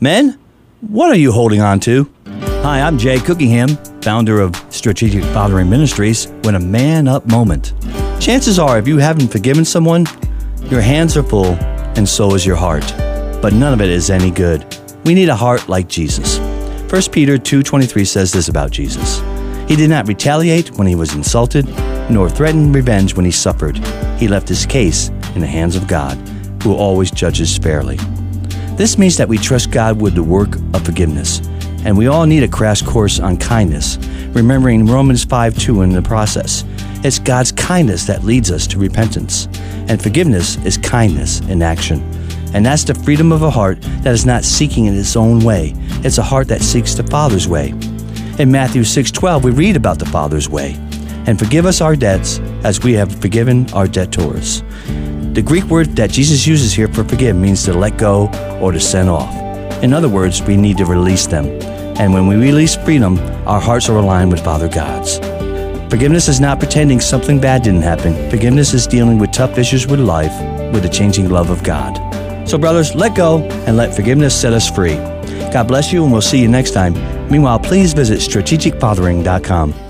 Men, what are you holding on to? Hi, I'm Jay Cookingham, founder of Strategic Fathering Ministries, when a man up moment. Chances are, if you haven't forgiven someone, your hands are full and so is your heart. But none of it is any good. We need a heart like Jesus. 1 Peter 2:23 says this about Jesus. He did not retaliate when he was insulted, nor threaten revenge when he suffered. He left his case in the hands of God, who always judges fairly. This means that we trust God with the work of forgiveness. And we all need a crash course on kindness, remembering Romans 5 2 in the process. It's God's kindness that leads us to repentance, and forgiveness is kindness in action. And that's the freedom of a heart that is not seeking in its own way. It's a heart that seeks the Father's way. In Matthew 6:12 we read about the Father's way. And forgive us our debts as we have forgiven our debtors. The Greek word that Jesus uses here for forgive means to let go or to send off. In other words, we need to release them. And when we release freedom, our hearts are aligned with Father God's. Forgiveness is not pretending something bad didn't happen. Forgiveness is dealing with tough issues with life with the changing love of God. So, brothers, let go and let forgiveness set us free. God bless you, and we'll see you next time. Meanwhile, please visit strategicfathering.com.